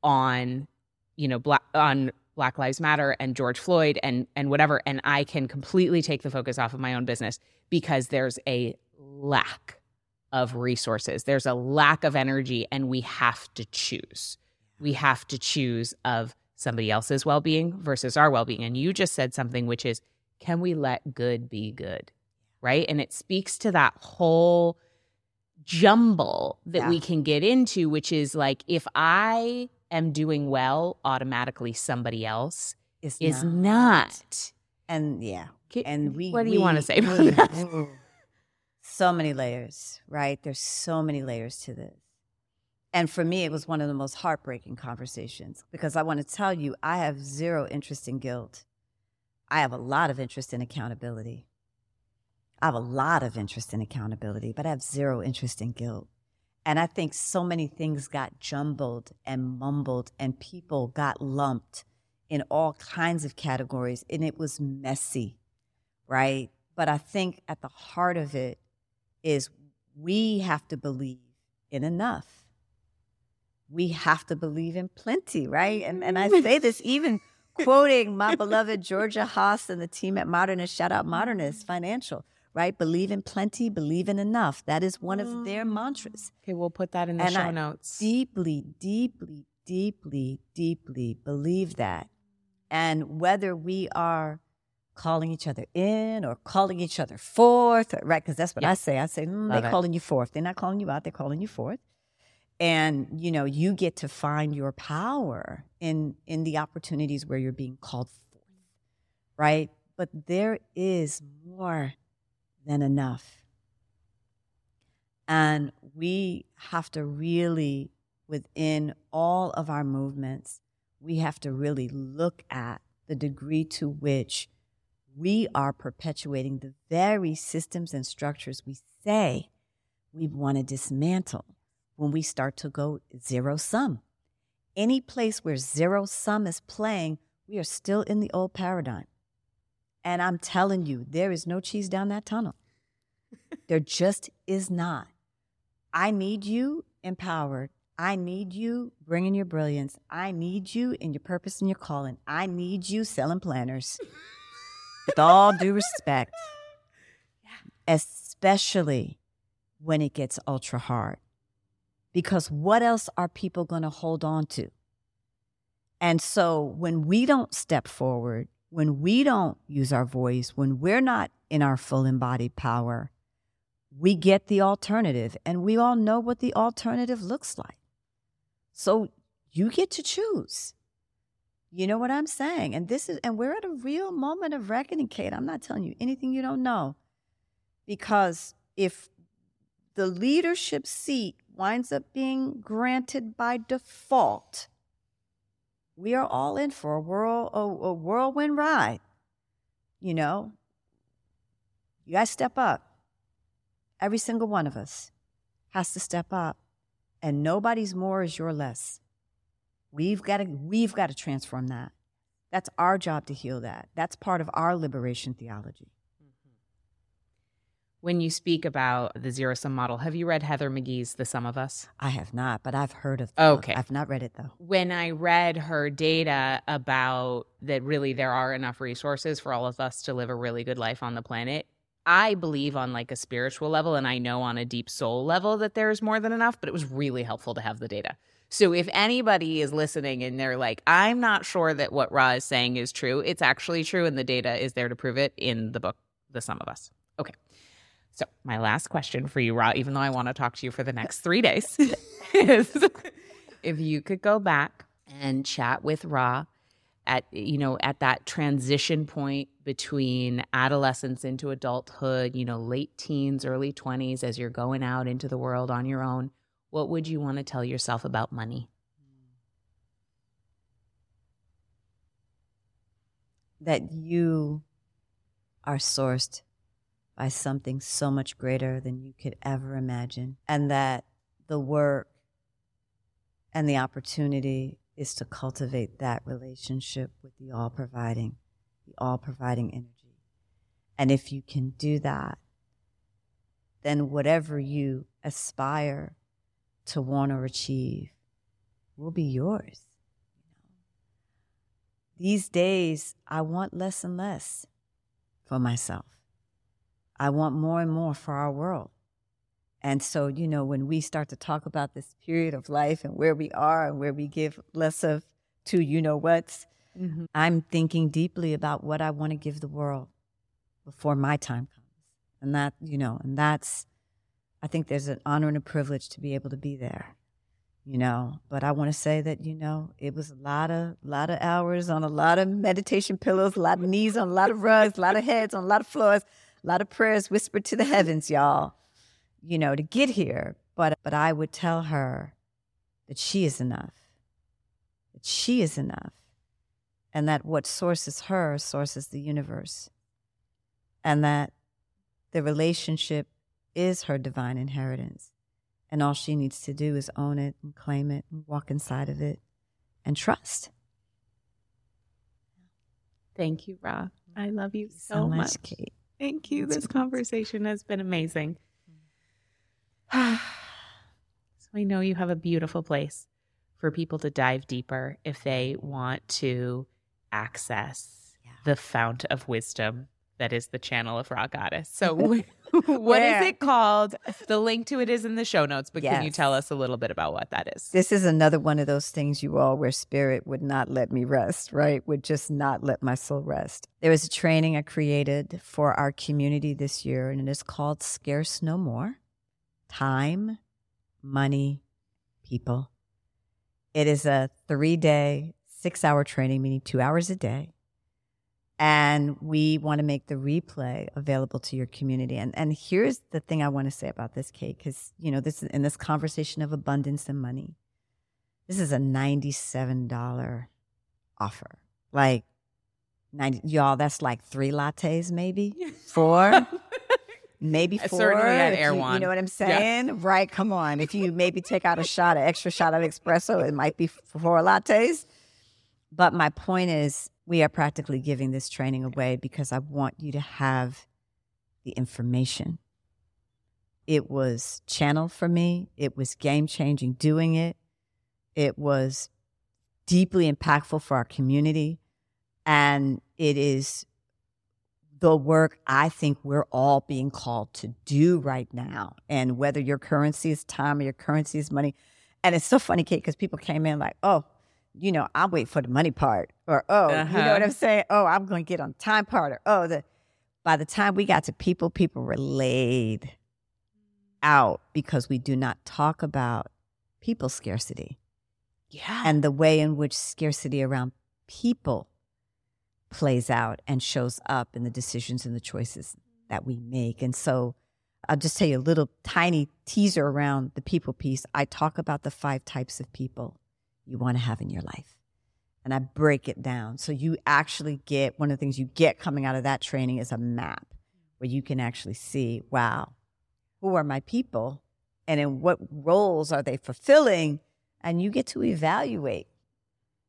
on you know black on black lives matter and george floyd and and whatever and i can completely take the focus off of my own business because there's a lack of resources there's a lack of energy and we have to choose we have to choose of somebody else's well-being versus our well-being and you just said something which is can we let good be good right and it speaks to that whole jumble that yeah. we can get into which is like if i am doing well, automatically somebody else is, is not. not.
And yeah. And we
What do
we,
you want to say about that?
So many layers, right? There's so many layers to this. And for me, it was one of the most heartbreaking conversations because I want to tell you, I have zero interest in guilt. I have a lot of interest in accountability. I have a lot of interest in accountability, but I have zero interest in guilt. And I think so many things got jumbled and mumbled, and people got lumped in all kinds of categories, and it was messy, right? But I think at the heart of it is we have to believe in enough. We have to believe in plenty, right? And, and I say this even quoting my beloved Georgia Haas and the team at Modernist, shout out Modernist mm. Financial right? Believe in plenty, believe in enough. That is one of their mm. mantras.
Okay, we'll put that in the
and
show
I
notes.
Deeply, deeply, deeply, deeply believe that. And whether we are calling each other in or calling each other forth, right? Because that's what yeah. I say. I say, mm, they're calling you forth. They're not calling you out, they're calling you forth. And you know, you get to find your power in in the opportunities where you're being called forth. Right? But there is more than enough. And we have to really, within all of our movements, we have to really look at the degree to which we are perpetuating the very systems and structures we say we want to dismantle when we start to go zero sum. Any place where zero sum is playing, we are still in the old paradigm. And I'm telling you, there is no cheese down that tunnel. there just is not. I need you empowered. I need you bringing your brilliance. I need you in your purpose and your calling. I need you selling planners. With all due respect, especially when it gets ultra hard. Because what else are people going to hold on to? And so when we don't step forward, when we don't use our voice, when we're not in our full embodied power, we get the alternative. And we all know what the alternative looks like. So you get to choose. You know what I'm saying? And this is, and we're at a real moment of reckoning, Kate. I'm not telling you anything you don't know. Because if the leadership seat winds up being granted by default, we are all in for a whirl, a, a whirlwind ride. You know, you guys step up. Every single one of us has to step up, and nobody's more is your less. We've got to we've got to transform that. That's our job to heal that. That's part of our liberation theology mm-hmm.
when you speak about the zero sum model, have you read Heather McGhee's The Sum of Us?
I have not, but I've heard of.
Okay,
I've not read it though.
When I read her data about that, really there are enough resources for all of us to live a really good life on the planet. I believe on like a spiritual level, and I know on a deep soul level that there's more than enough. But it was really helpful to have the data. So if anybody is listening and they're like, I'm not sure that what Rha is saying is true, it's actually true, and the data is there to prove it in the book, The Sum of Us. Okay. So, my last question for you, Rha, even though I want to talk to you for the next three days, is if you could go back and chat with Rha at you know at that transition point between adolescence into adulthood, you know, late teens, early 20s as you're going out into the world on your own, what would you want to tell yourself about money?
That you are sourced by something so much greater than you could ever imagine. And that the work and the opportunity is to cultivate that relationship with the all providing, the all providing energy. And if you can do that, then whatever you aspire to want or achieve will be yours. These days, I want less and less for myself. I want more and more for our world. And so, you know, when we start to talk about this period of life and where we are and where we give less of to you know what's, mm-hmm. I'm thinking deeply about what I want to give the world before my time comes. And that, you know, and that's, I think there's an honor and a privilege to be able to be there, you know. But I want to say that, you know, it was a lot of, lot of hours on a lot of meditation pillows, a lot of knees on a lot of rugs, a lot of heads on a lot of floors a lot of prayers whispered to the heavens, y'all, you know, to get here. But, but I would tell her that she is enough, that she is enough, and that what sources her sources the universe, and that the relationship is her divine inheritance. And all she needs to do is own it and claim it and walk inside of it and trust.
Thank you, Rha. I love you so,
so
much,
Kate.
Thank you. This conversation has been amazing. Mm-hmm. so I know you have a beautiful place for people to dive deeper if they want to access yeah. the fount of wisdom that is the channel of Rha Goddess. So, what is it called? The link to it is in the show notes, but yes. can you tell us a little bit about what that is?
This is another one of those things, you all, where spirit would not let me rest, right? Would just not let my soul rest. There was a training I created for our community this year, and it is called Scarce No More Time, Money, People. It is a three day, six hour training, meaning two hours a day and we want to make the replay available to your community. And and here's the thing I want to say about this Kate, because you know this in this conversation of abundance and money, this is a ninety-seven dollar offer. Like 90, y'all, that's like three lattes, maybe four, maybe four.
Certainly at
if you-. You know what I'm saying? Right. Come on. If you maybe take out a shot, an extra shot of espresso, it might be four lattes. But my point is, we are practically giving this training away because I want you to have the information. It was channel for me. It was game changing doing it. It was deeply impactful for our community. And it is the work I think we're all being called to do right now. And whether your currency is time or your currency is money. And it's so funny, Kate, because people came in like, oh, you know, I'll wait for the money part. Or, oh, you know
Uh-huh.
what I'm saying? Oh, I'm going to get on time part. Or, oh, the, by the time we got to people, people were laid out because we do not talk about people scarcity
Yeah.
and the way in which scarcity around people plays out and shows up in the decisions and the choices that we make. And so I'll just tell you a little tiny teaser around the people piece. I talk about the five types of people you want to have in your life. And I break it down. So you actually get one of the things you get coming out of that training is a map where you can actually see, wow, who are my people and in what roles are they fulfilling? And you get to evaluate,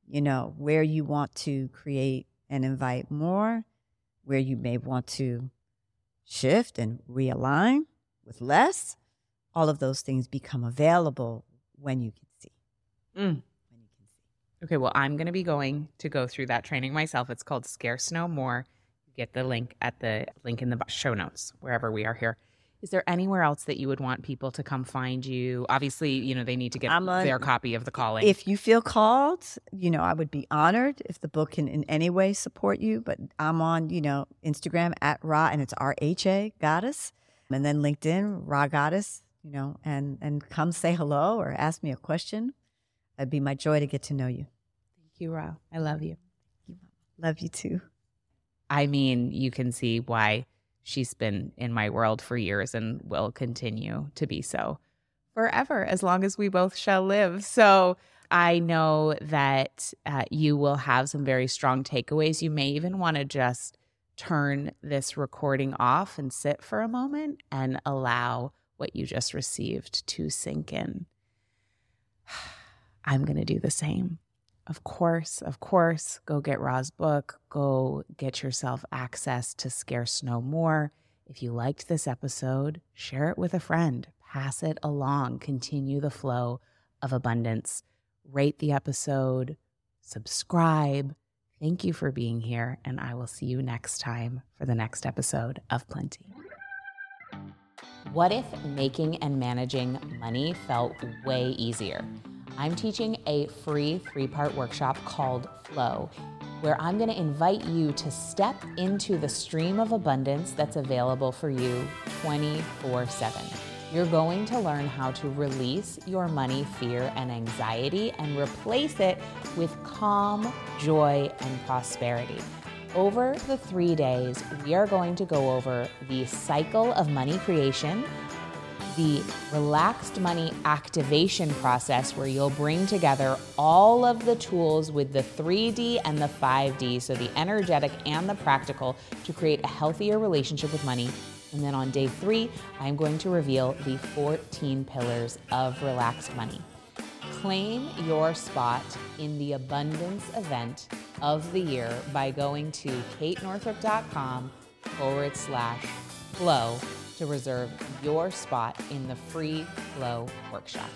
you know, where you want to create and invite more, where you may want to shift and realign with less. All of those things become available when you can see.
Mm.
When you can see.
Okay, well, I'm going to be going to go through that training myself. It's called Scarce No More. Get the link at the link in the show notes, wherever we are here. Is there anywhere else that you would want people to come find you? Obviously, you know, they need to get
on-
their copy of The Calling.
If you feel called, you know, I would be honored if the book can in any way support you. But I'm on, you know, Instagram at Rha and it's R H A Goddess. And then LinkedIn, Rha Goddess, you know, and and come say hello or ask me a question. It'd be my joy to get to know you.
Thank you, Rha. I love you.
Love you too.
I mean, you can see why she's been in my world for years and will continue to be so forever as long as we both shall live. So I know that uh, you will have some very strong takeaways. You may even want to just turn this recording off and sit for a moment and allow what you just received to sink in. I'm going to do the same. Of course, of course, go get Rha's book. Go get yourself access to Scarce No More. If you liked this episode, share it with a friend, pass it along, continue the flow of abundance. Rate the episode, subscribe. Thank you for being here, and I will see you next time for the next episode of Plenty. What if making and managing money felt way easier? I'm teaching a free three part workshop called Flow, where I'm going to invite you to step into the stream of abundance that's available for you 24 7. You're going to learn how to release your money fear and anxiety and replace it with calm, joy, and prosperity. Over the three days, we are going to go over the cycle of money creation, the relaxed money activation process, where you'll bring together all of the tools with the 3D and the 5D, so the energetic and the practical, to create a healthier relationship with money. And then on day three, I'm going to reveal the 14 pillars of relaxed money. Claim your spot in the abundance event of the year by going to katenorthrup.com forward slash flow to reserve your spot in the free flow workshop.